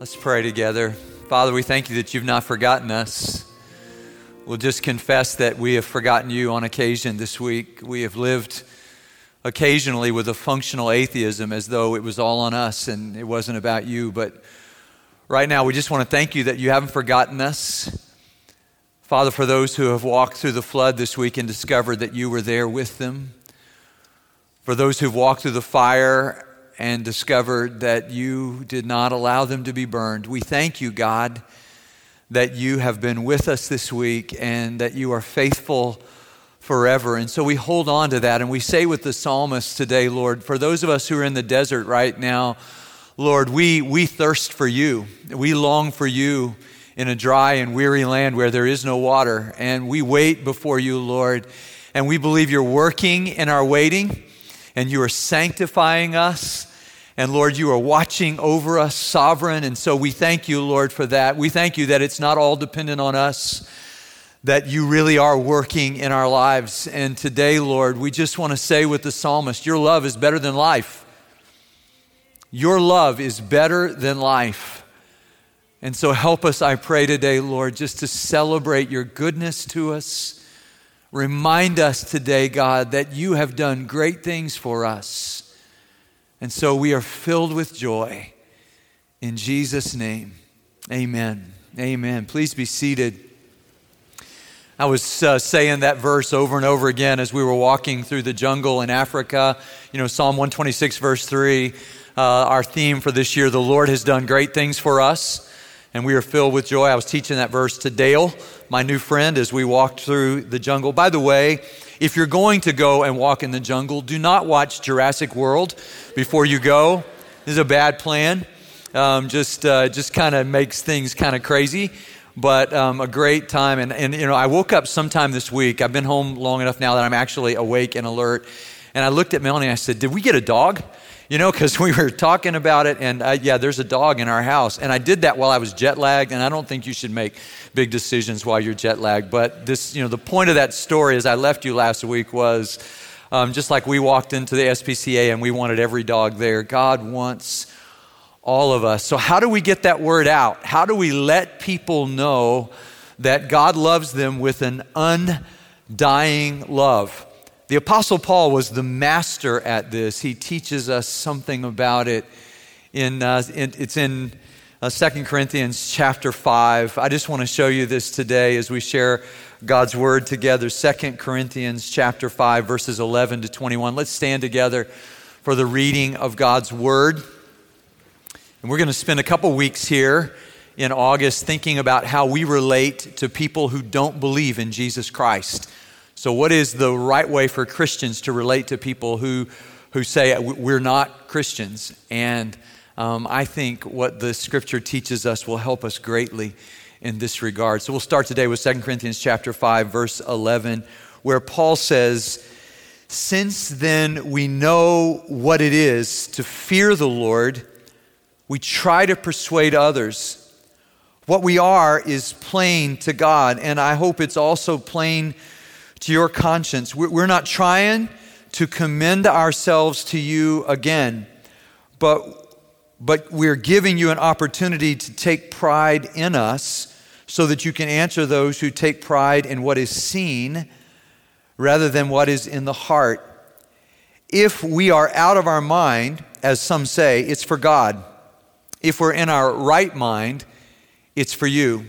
Let's pray together. Father, we thank you that you've not forgotten us. We'll just confess that we have forgotten you on occasion this week. We have lived occasionally with a functional atheism as though it was all on us and it wasn't about you. But right now, we just want to thank you that you haven't forgotten us. Father, for those who have walked through the flood this week and discovered that you were there with them, for those who've walked through the fire and discovered that you did not allow them to be burned. We thank you, God, that you have been with us this week and that you are faithful forever. And so we hold on to that and we say with the psalmist today, Lord, for those of us who are in the desert right now, Lord, we, we thirst for you. We long for you in a dry and weary land where there is no water. And we wait before you, Lord. And we believe you're working in our waiting and you are sanctifying us. And Lord, you are watching over us, sovereign. And so we thank you, Lord, for that. We thank you that it's not all dependent on us, that you really are working in our lives. And today, Lord, we just want to say with the psalmist, your love is better than life. Your love is better than life. And so help us, I pray today, Lord, just to celebrate your goodness to us. Remind us today, God, that you have done great things for us. And so we are filled with joy. In Jesus' name, amen. Amen. Please be seated. I was uh, saying that verse over and over again as we were walking through the jungle in Africa. You know, Psalm 126, verse 3, uh, our theme for this year the Lord has done great things for us, and we are filled with joy. I was teaching that verse to Dale, my new friend, as we walked through the jungle. By the way, if you're going to go and walk in the jungle, do not watch Jurassic World before you go. This is a bad plan. Um, just uh, just kind of makes things kind of crazy, but um, a great time. And, and you know, I woke up sometime this week. I've been home long enough now that I'm actually awake and alert. And I looked at Melanie. I said, "Did we get a dog?" you know, because we were talking about it, and uh, yeah, there's a dog in our house. And I did that while I was jet lagged, and I don't think you should make big decisions while you're jet lagged. But this, you know, the point of that story as I left you last week was um, just like we walked into the SPCA and we wanted every dog there, God wants all of us. So, how do we get that word out? How do we let people know that God loves them with an undying love? The Apostle Paul was the master at this. He teaches us something about it. In, uh, in it's in uh, 2 Corinthians chapter 5. I just want to show you this today as we share God's word together. 2 Corinthians chapter 5, verses 11 to 21. Let's stand together for the reading of God's word. And we're going to spend a couple weeks here in August thinking about how we relate to people who don't believe in Jesus Christ. So, what is the right way for Christians to relate to people who, who say we're not Christians? And um, I think what the scripture teaches us will help us greatly in this regard. So, we'll start today with 2 Corinthians chapter 5, verse 11, where Paul says, Since then we know what it is to fear the Lord, we try to persuade others. What we are is plain to God, and I hope it's also plain to your conscience. We're not trying to commend ourselves to you again, but, but we're giving you an opportunity to take pride in us so that you can answer those who take pride in what is seen rather than what is in the heart. If we are out of our mind, as some say, it's for God. If we're in our right mind, it's for you.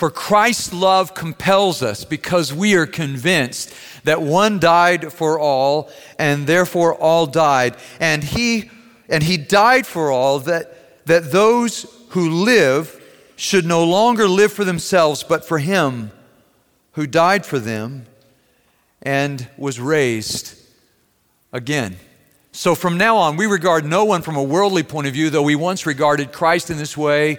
For Christ's love compels us because we are convinced that one died for all and therefore all died. And he, and he died for all that, that those who live should no longer live for themselves, but for him who died for them and was raised again. So from now on, we regard no one from a worldly point of view, though we once regarded Christ in this way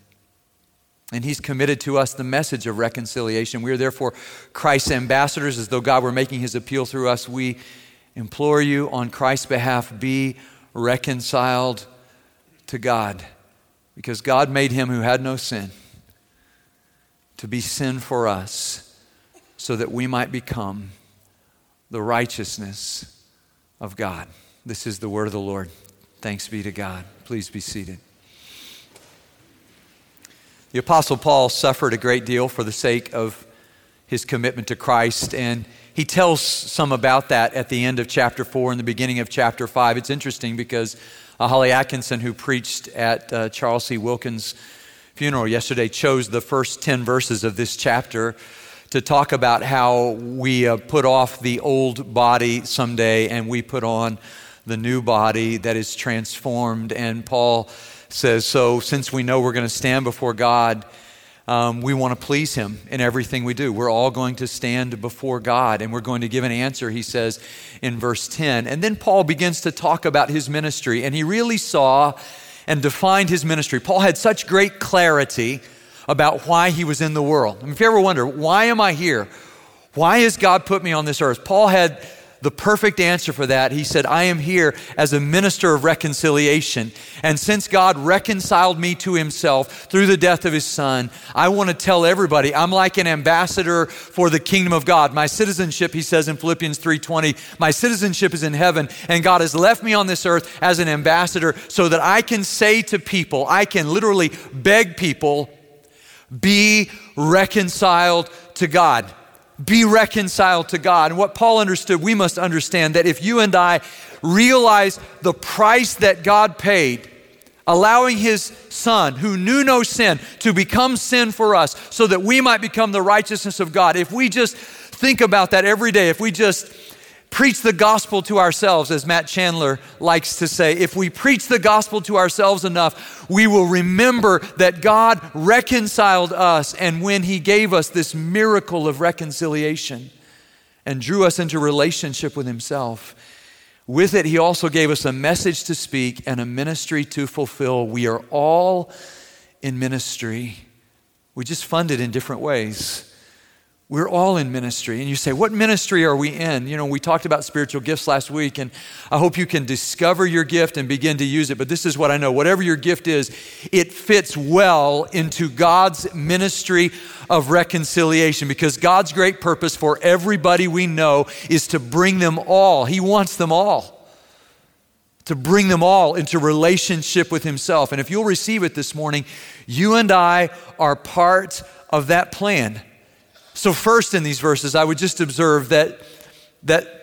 And he's committed to us the message of reconciliation. We are therefore Christ's ambassadors, as though God were making his appeal through us. We implore you on Christ's behalf be reconciled to God, because God made him who had no sin to be sin for us, so that we might become the righteousness of God. This is the word of the Lord. Thanks be to God. Please be seated. The Apostle Paul suffered a great deal for the sake of his commitment to Christ, and he tells some about that at the end of chapter 4 and the beginning of chapter 5. It's interesting because uh, Holly Atkinson, who preached at uh, Charles C. Wilkins' funeral yesterday, chose the first 10 verses of this chapter to talk about how we uh, put off the old body someday and we put on the new body that is transformed. And Paul says, So, since we know we're going to stand before God, um, we want to please Him in everything we do. We're all going to stand before God and we're going to give an answer, he says in verse 10. And then Paul begins to talk about his ministry, and he really saw and defined his ministry. Paul had such great clarity about why he was in the world. I mean, if you ever wonder, why am I here? Why has God put me on this earth? Paul had the perfect answer for that. He said, I am here as a minister of reconciliation. And since God reconciled me to himself through the death of his son, I want to tell everybody I'm like an ambassador for the kingdom of God. My citizenship, he says in Philippians 3:20, my citizenship is in heaven, and God has left me on this earth as an ambassador so that I can say to people, I can literally beg people, be reconciled to God be reconciled to God. And what Paul understood, we must understand that if you and I realize the price that God paid, allowing his son, who knew no sin, to become sin for us so that we might become the righteousness of God, if we just think about that every day, if we just preach the gospel to ourselves, as Matt Chandler likes to say. If we preach the gospel to ourselves enough, we will remember that God reconciled us, and when He gave us this miracle of reconciliation and drew us into relationship with Himself, with it, He also gave us a message to speak and a ministry to fulfill. We are all in ministry. We just fund it in different ways. We're all in ministry. And you say, What ministry are we in? You know, we talked about spiritual gifts last week, and I hope you can discover your gift and begin to use it. But this is what I know whatever your gift is, it fits well into God's ministry of reconciliation because God's great purpose for everybody we know is to bring them all. He wants them all. To bring them all into relationship with Himself. And if you'll receive it this morning, you and I are part of that plan. So, first in these verses, I would just observe that, that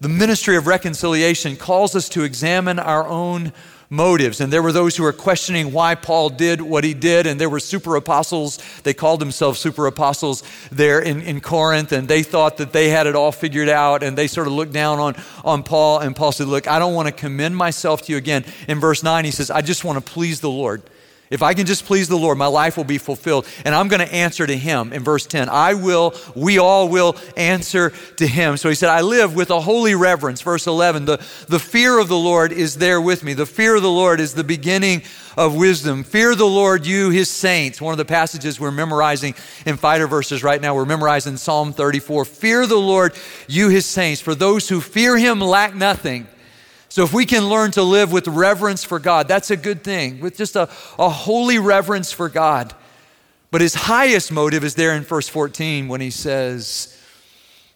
the ministry of reconciliation calls us to examine our own motives. And there were those who were questioning why Paul did what he did. And there were super apostles, they called themselves super apostles there in, in Corinth, and they thought that they had it all figured out. And they sort of looked down on, on Paul. And Paul said, Look, I don't want to commend myself to you again. In verse 9, he says, I just want to please the Lord. If I can just please the Lord, my life will be fulfilled. And I'm going to answer to him in verse 10. I will, we all will answer to him. So he said, I live with a holy reverence. Verse 11, the, the fear of the Lord is there with me. The fear of the Lord is the beginning of wisdom. Fear the Lord, you, his saints. One of the passages we're memorizing in fighter verses right now, we're memorizing Psalm 34. Fear the Lord, you, his saints. For those who fear him lack nothing. So, if we can learn to live with reverence for God, that's a good thing, with just a, a holy reverence for God. But his highest motive is there in verse 14 when he says,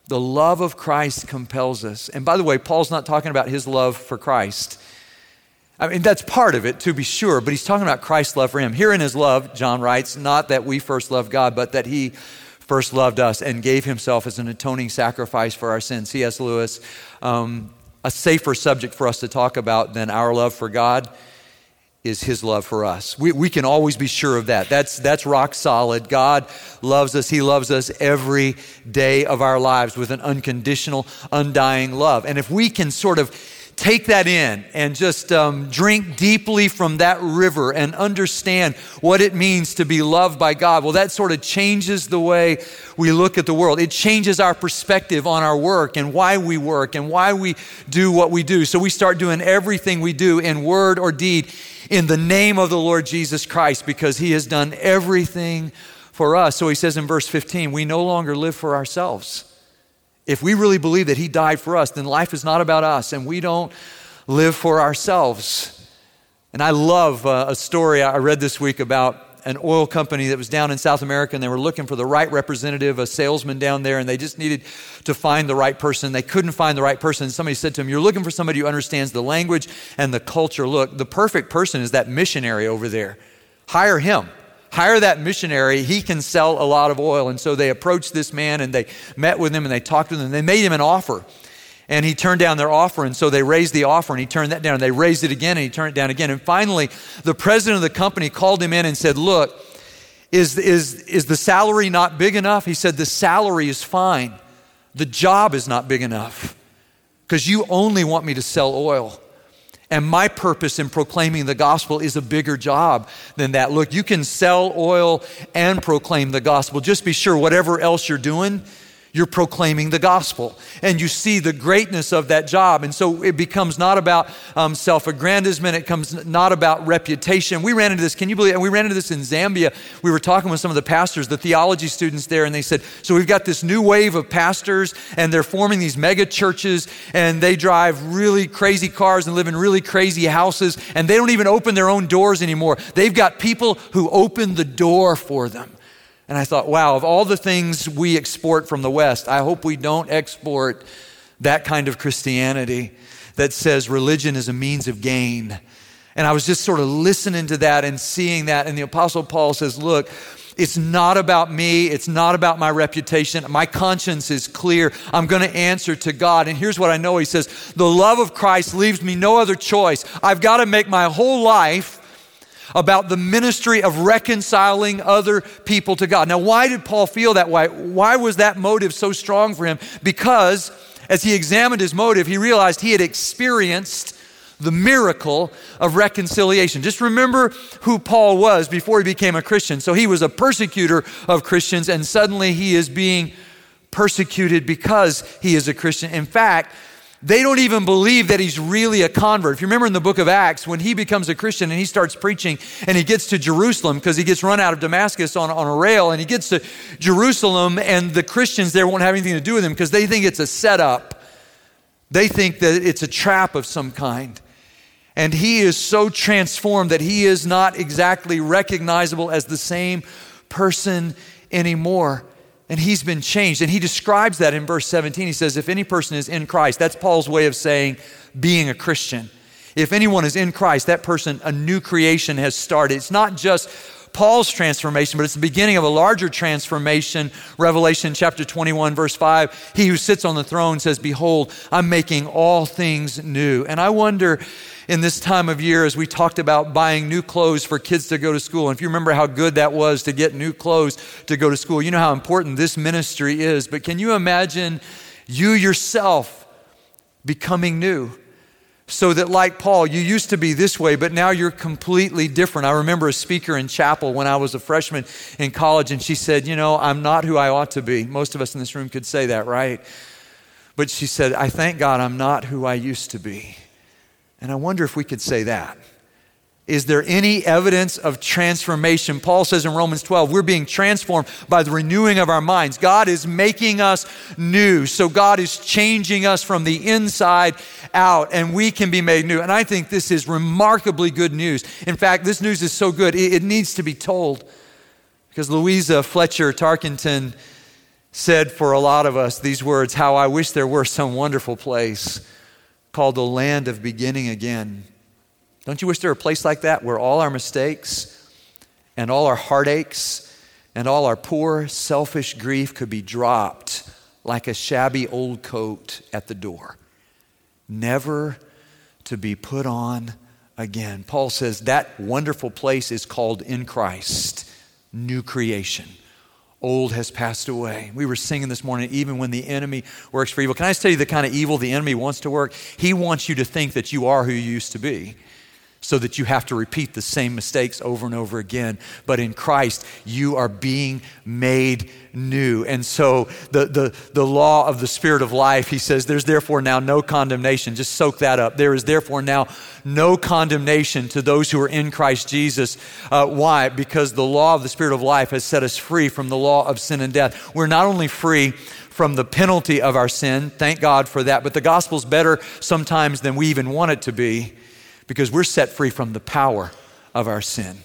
The love of Christ compels us. And by the way, Paul's not talking about his love for Christ. I mean, that's part of it, to be sure, but he's talking about Christ's love for him. Here in his love, John writes, not that we first loved God, but that he first loved us and gave himself as an atoning sacrifice for our sins. C.S. Lewis um, a safer subject for us to talk about than our love for God is his love for us. We, we can always be sure of that. That's, that's rock solid. God loves us. He loves us every day of our lives with an unconditional, undying love. And if we can sort of take that in and just um, drink deeply from that river and understand what it means to be loved by God, well, that sort of changes the way we look at the world. It changes our perspective on our work and why we work and why we do what we do. So we start doing everything we do in word or deed in the name of the Lord Jesus Christ because he has done everything for us. So he says in verse 15, we no longer live for ourselves. If we really believe that He died for us, then life is not about us and we don't live for ourselves. And I love uh, a story I read this week about an oil company that was down in South America and they were looking for the right representative, a salesman down there, and they just needed to find the right person. They couldn't find the right person. And somebody said to him, You're looking for somebody who understands the language and the culture. Look, the perfect person is that missionary over there. Hire him hire that missionary. He can sell a lot of oil. And so they approached this man and they met with him and they talked to him. They made him an offer. And he turned down their offer. And so they raised the offer and he turned that down. And they raised it again and he turned it down again. And finally, the president of the company called him in and said, Look, is, is, is the salary not big enough? He said, The salary is fine. The job is not big enough because you only want me to sell oil. And my purpose in proclaiming the gospel is a bigger job than that. Look, you can sell oil and proclaim the gospel. Just be sure, whatever else you're doing, you're proclaiming the gospel. And you see the greatness of that job. And so it becomes not about um, self aggrandizement, it comes not about reputation. We ran into this, can you believe? And we ran into this in Zambia. We were talking with some of the pastors, the theology students there, and they said, So we've got this new wave of pastors, and they're forming these mega churches, and they drive really crazy cars and live in really crazy houses, and they don't even open their own doors anymore. They've got people who open the door for them. And I thought, wow, of all the things we export from the West, I hope we don't export that kind of Christianity that says religion is a means of gain. And I was just sort of listening to that and seeing that. And the Apostle Paul says, look, it's not about me. It's not about my reputation. My conscience is clear. I'm going to answer to God. And here's what I know He says The love of Christ leaves me no other choice. I've got to make my whole life about the ministry of reconciling other people to God. Now, why did Paul feel that way? Why was that motive so strong for him? Because as he examined his motive, he realized he had experienced the miracle of reconciliation. Just remember who Paul was before he became a Christian. So he was a persecutor of Christians, and suddenly he is being persecuted because he is a Christian. In fact, they don't even believe that he's really a convert. If you remember in the book of Acts, when he becomes a Christian and he starts preaching and he gets to Jerusalem because he gets run out of Damascus on, on a rail and he gets to Jerusalem and the Christians there won't have anything to do with him because they think it's a setup. They think that it's a trap of some kind. And he is so transformed that he is not exactly recognizable as the same person anymore and he's been changed. And he describes that in verse 17. He says, If any person is in Christ, that's Paul's way of saying being a Christian. If anyone is in Christ, that person, a new creation has started. It's not just Paul's transformation, but it's the beginning of a larger transformation. Revelation chapter 21, verse 5 He who sits on the throne says, Behold, I'm making all things new. And I wonder in this time of year as we talked about buying new clothes for kids to go to school. And if you remember how good that was to get new clothes to go to school, you know how important this ministry is. But can you imagine you yourself becoming new? So that, like Paul, you used to be this way, but now you're completely different. I remember a speaker in chapel when I was a freshman in college, and she said, You know, I'm not who I ought to be. Most of us in this room could say that, right? But she said, I thank God I'm not who I used to be. And I wonder if we could say that. Is there any evidence of transformation? Paul says in Romans 12, we're being transformed by the renewing of our minds. God is making us new. So God is changing us from the inside out, and we can be made new. And I think this is remarkably good news. In fact, this news is so good, it, needs to be told. Because Louisa Fletcher Tarkington said for a lot of us these words How I wish there were some wonderful place called the land of beginning again. Don't you wish there were a place like that where all our mistakes and all our heartaches and all our poor, selfish grief could be dropped like a shabby old coat at the door, never to be put on again? Paul says that wonderful place is called in Christ, new creation. Old has passed away. We were singing this morning, even when the enemy works for evil. Can I just tell you the kind of evil the enemy wants to work? He wants you to think that you are who you used to be so that you have to repeat the same mistakes over and over again. But in Christ, you are being made new. And so the, the, the law of the Spirit of life, he says, there's therefore now no condemnation. Just soak that up. There is therefore now no condemnation to those who are in Christ Jesus. Uh, why? Because the law of the Spirit of life has set us free from the law of sin and death. We're not only free from the penalty of our sin, thank God for that, but the gospel's better sometimes than we even want it to be because we're set free from the power of our sin.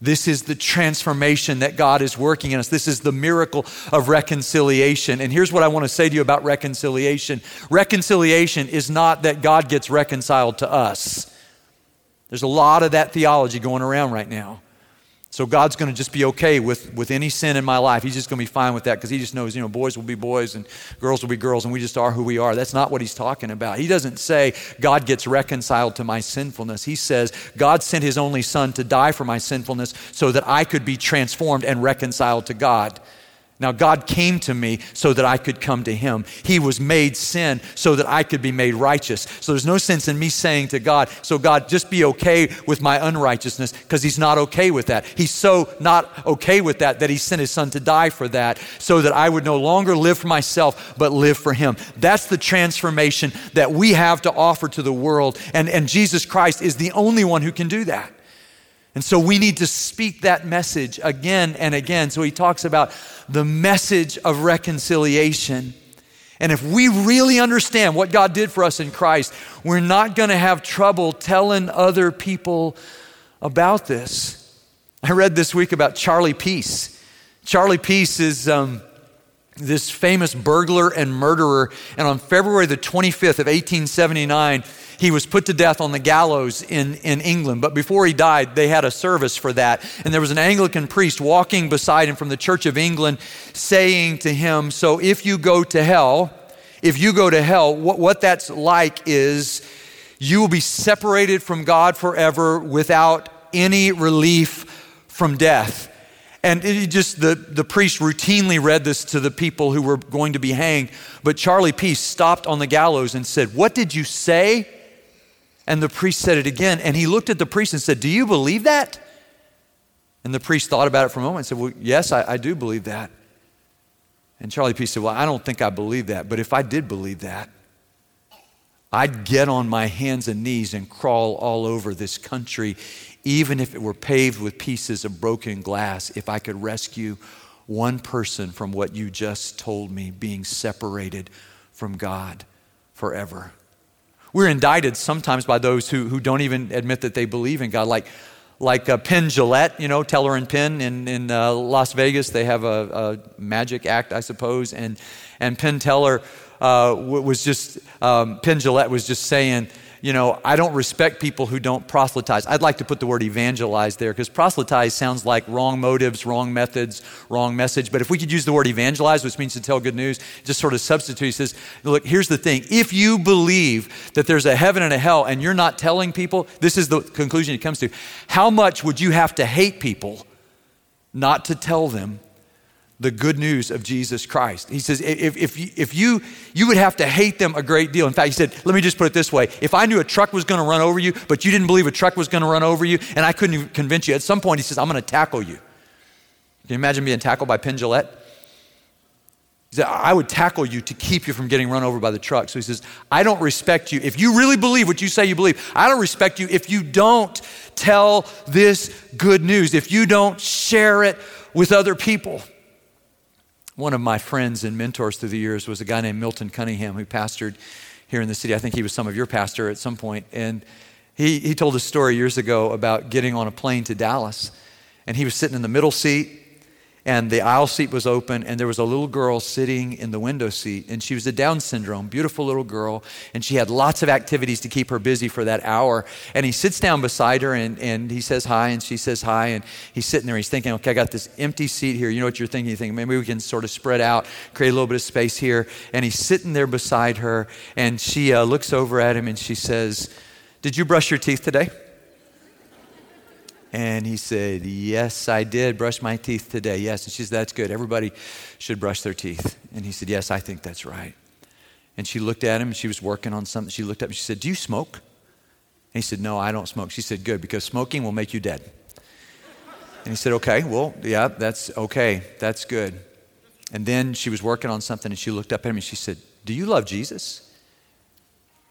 This is the transformation that God is working in us. This is the miracle of reconciliation. And here's what I want to say to you about reconciliation reconciliation is not that God gets reconciled to us. There's a lot of that theology going around right now. So God's going to just be okay with, with any sin in my life. He's just going to be fine with that because he just knows, you know, boys will be boys and girls will be girls and we just are who we are. That's not what he's talking about. He doesn't say God gets reconciled to my sinfulness. He says God sent his only son to die for my sinfulness so that I could be transformed and reconciled to God. Now, God came to me so that I could come to Him. He was made sin so that I could be made righteous. So there's no sense in me saying to God, So God, just be okay with my unrighteousness, because He's not okay with that. He's so not okay with that that He sent His Son to die for that, so that I would no longer live for myself, but live for Him. That's the transformation that we have to offer to the world. And, and Jesus Christ is the only one who can do that. And so we need to speak that message again and again. So he talks about the message of reconciliation. And if we really understand what God did for us in Christ, we're not going to have trouble telling other people about this. I read this week about Charlie Peace. Charlie Peace is um, this famous burglar and murderer. And on February the 25th of 1879, he was put to death on the gallows in, in England. But before he died, they had a service for that. And there was an Anglican priest walking beside him from the Church of England saying to him, So if you go to hell, if you go to hell, what, what that's like is you will be separated from God forever without any relief from death. And just the, the priest routinely read this to the people who were going to be hanged. But Charlie Peace stopped on the gallows and said, What did you say? And the priest said it again. And he looked at the priest and said, Do you believe that? And the priest thought about it for a moment and said, Well, yes, I, I do believe that. And Charlie Peace said, Well, I don't think I believe that, but if I did believe that, I'd get on my hands and knees and crawl all over this country, even if it were paved with pieces of broken glass, if I could rescue one person from what you just told me, being separated from God forever. We're indicted sometimes by those who, who don't even admit that they believe in God, like, like uh, Penn Jillette, you know, Teller and Penn in, in uh, Las Vegas. They have a, a, magic act, I suppose. And, and Penn Teller uh, was just, um, Penn Jillette was just saying, you know, I don't respect people who don't proselytize. I'd like to put the word evangelize there because proselytize sounds like wrong motives, wrong methods, wrong message. But if we could use the word evangelize, which means to tell good news, just sort of substitute, he says, look, here's the thing. If you believe that there's a heaven and a hell and you're not telling people, this is the conclusion he comes to. How much would you have to hate people not to tell them the good news of Jesus Christ. He says, if, if, you, if you, you would have to hate them a great deal. In fact, he said, let me just put it this way. If I knew a truck was going to run over you, but you didn't believe a truck was going to run over you, and I couldn't convince you, at some point he says, I'm going to tackle you. Can you imagine being tackled by Penn Jillette? He said, I would tackle you to keep you from getting run over by the truck. So he says, I don't respect you. If you really believe what you say you believe, I don't respect you if you don't tell this good news, if you don't share it with other people. One of my friends and mentors through the years was a guy named Milton Cunningham who pastored here in the city. I think he was some of your pastor at some point. And he, he told a story years ago about getting on a plane to Dallas. And he was sitting in the middle seat and the aisle seat was open, and there was a little girl sitting in the window seat, and she was a Down syndrome, beautiful little girl, and she had lots of activities to keep her busy for that hour. And he sits down beside her, and, and he says hi, and she says hi, and he's sitting there, he's thinking, okay, I got this empty seat here. You know what you're thinking? You think maybe we can sort of spread out, create a little bit of space here. And he's sitting there beside her, and she uh, looks over at him, and she says, Did you brush your teeth today? And he said, Yes, I did brush my teeth today. Yes. And she said, That's good. Everybody should brush their teeth. And he said, Yes, I think that's right. And she looked at him and she was working on something. She looked up and she said, Do you smoke? And he said, No, I don't smoke. She said, Good, because smoking will make you dead. And he said, Okay, well, yeah, that's okay. That's good. And then she was working on something and she looked up at him and she said, Do you love Jesus?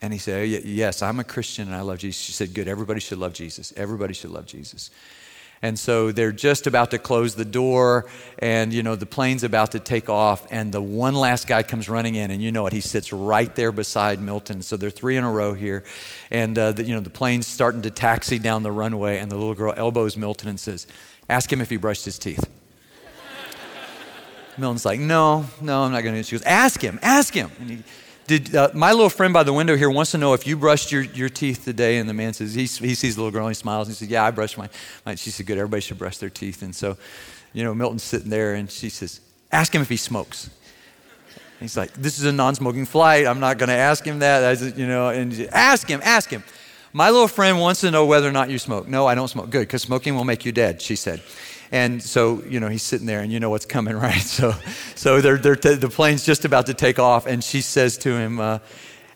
And he said, Yes, I'm a Christian and I love Jesus. She said, Good, everybody should love Jesus. Everybody should love Jesus. And so they're just about to close the door, and you know, the plane's about to take off, and the one last guy comes running in, and you know what? He sits right there beside Milton. So they're three in a row here, and uh, the, you know, the plane's starting to taxi down the runway, and the little girl elbows Milton and says, Ask him if he brushed his teeth. Milton's like, No, no, I'm not going to. She goes, Ask him, ask him. And he, did, uh, my little friend by the window here wants to know if you brushed your, your teeth today. And the man says, he, he sees the little girl and he smiles. And he says, Yeah, I brushed mine. She said, Good, everybody should brush their teeth. And so, you know, Milton's sitting there and she says, Ask him if he smokes. he's like, This is a non smoking flight. I'm not going to ask him that. I you know, and ask him, ask him. My little friend wants to know whether or not you smoke. No, I don't smoke. Good, because smoking will make you dead, she said. And so, you know, he's sitting there and you know what's coming, right? So, so they're, they're t- the plane's just about to take off and she says to him, uh,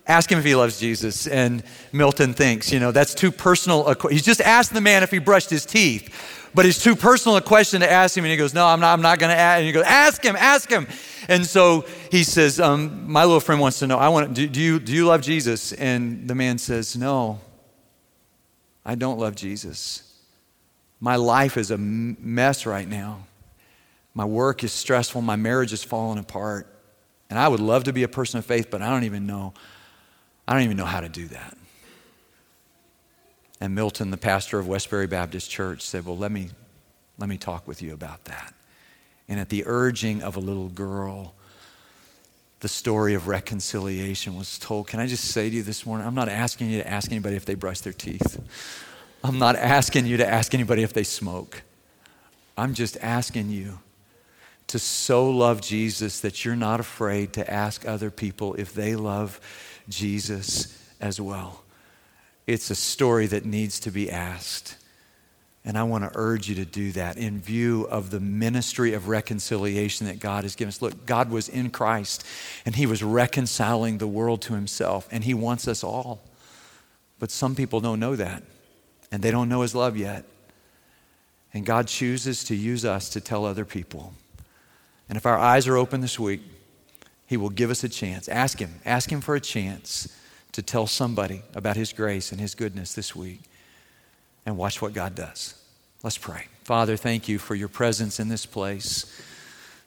ask him if he loves Jesus. And Milton thinks, you know, that's too personal. A, he's just asked the man if he brushed his teeth, but it's too personal a question to ask him. And he goes, no, I'm not, I'm not going to ask. And he goes, ask him, ask him. And so he says, um, my little friend wants to know, I want, do, do, you, do you love Jesus? And the man says, no, I don't love Jesus. My life is a mess right now. My work is stressful. My marriage is falling apart. And I would love to be a person of faith, but I don't even know. I don't even know how to do that. And Milton, the pastor of Westbury Baptist Church, said, Well, let me, let me talk with you about that. And at the urging of a little girl, the story of reconciliation was told. Can I just say to you this morning, I'm not asking you to ask anybody if they brush their teeth. I'm not asking you to ask anybody if they smoke. I'm just asking you to so love Jesus that you're not afraid to ask other people if they love Jesus as well. It's a story that needs to be asked. And I want to urge you to do that in view of the ministry of reconciliation that God has given us. Look, God was in Christ and He was reconciling the world to Himself, and He wants us all. But some people don't know that and they don't know His love yet. And God chooses to use us to tell other people. And if our eyes are open this week, He will give us a chance. Ask Him, ask Him for a chance to tell somebody about His grace and His goodness this week. And watch what God does. Let's pray. Father, thank you for your presence in this place.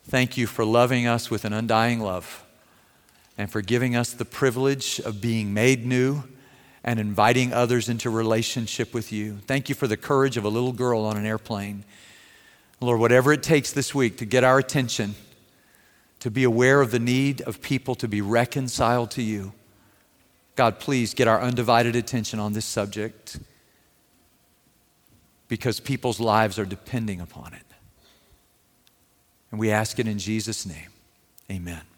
Thank you for loving us with an undying love and for giving us the privilege of being made new and inviting others into relationship with you. Thank you for the courage of a little girl on an airplane. Lord, whatever it takes this week to get our attention, to be aware of the need of people to be reconciled to you, God, please get our undivided attention on this subject because people's lives are depending upon it. And we ask it in Jesus' name. Amen.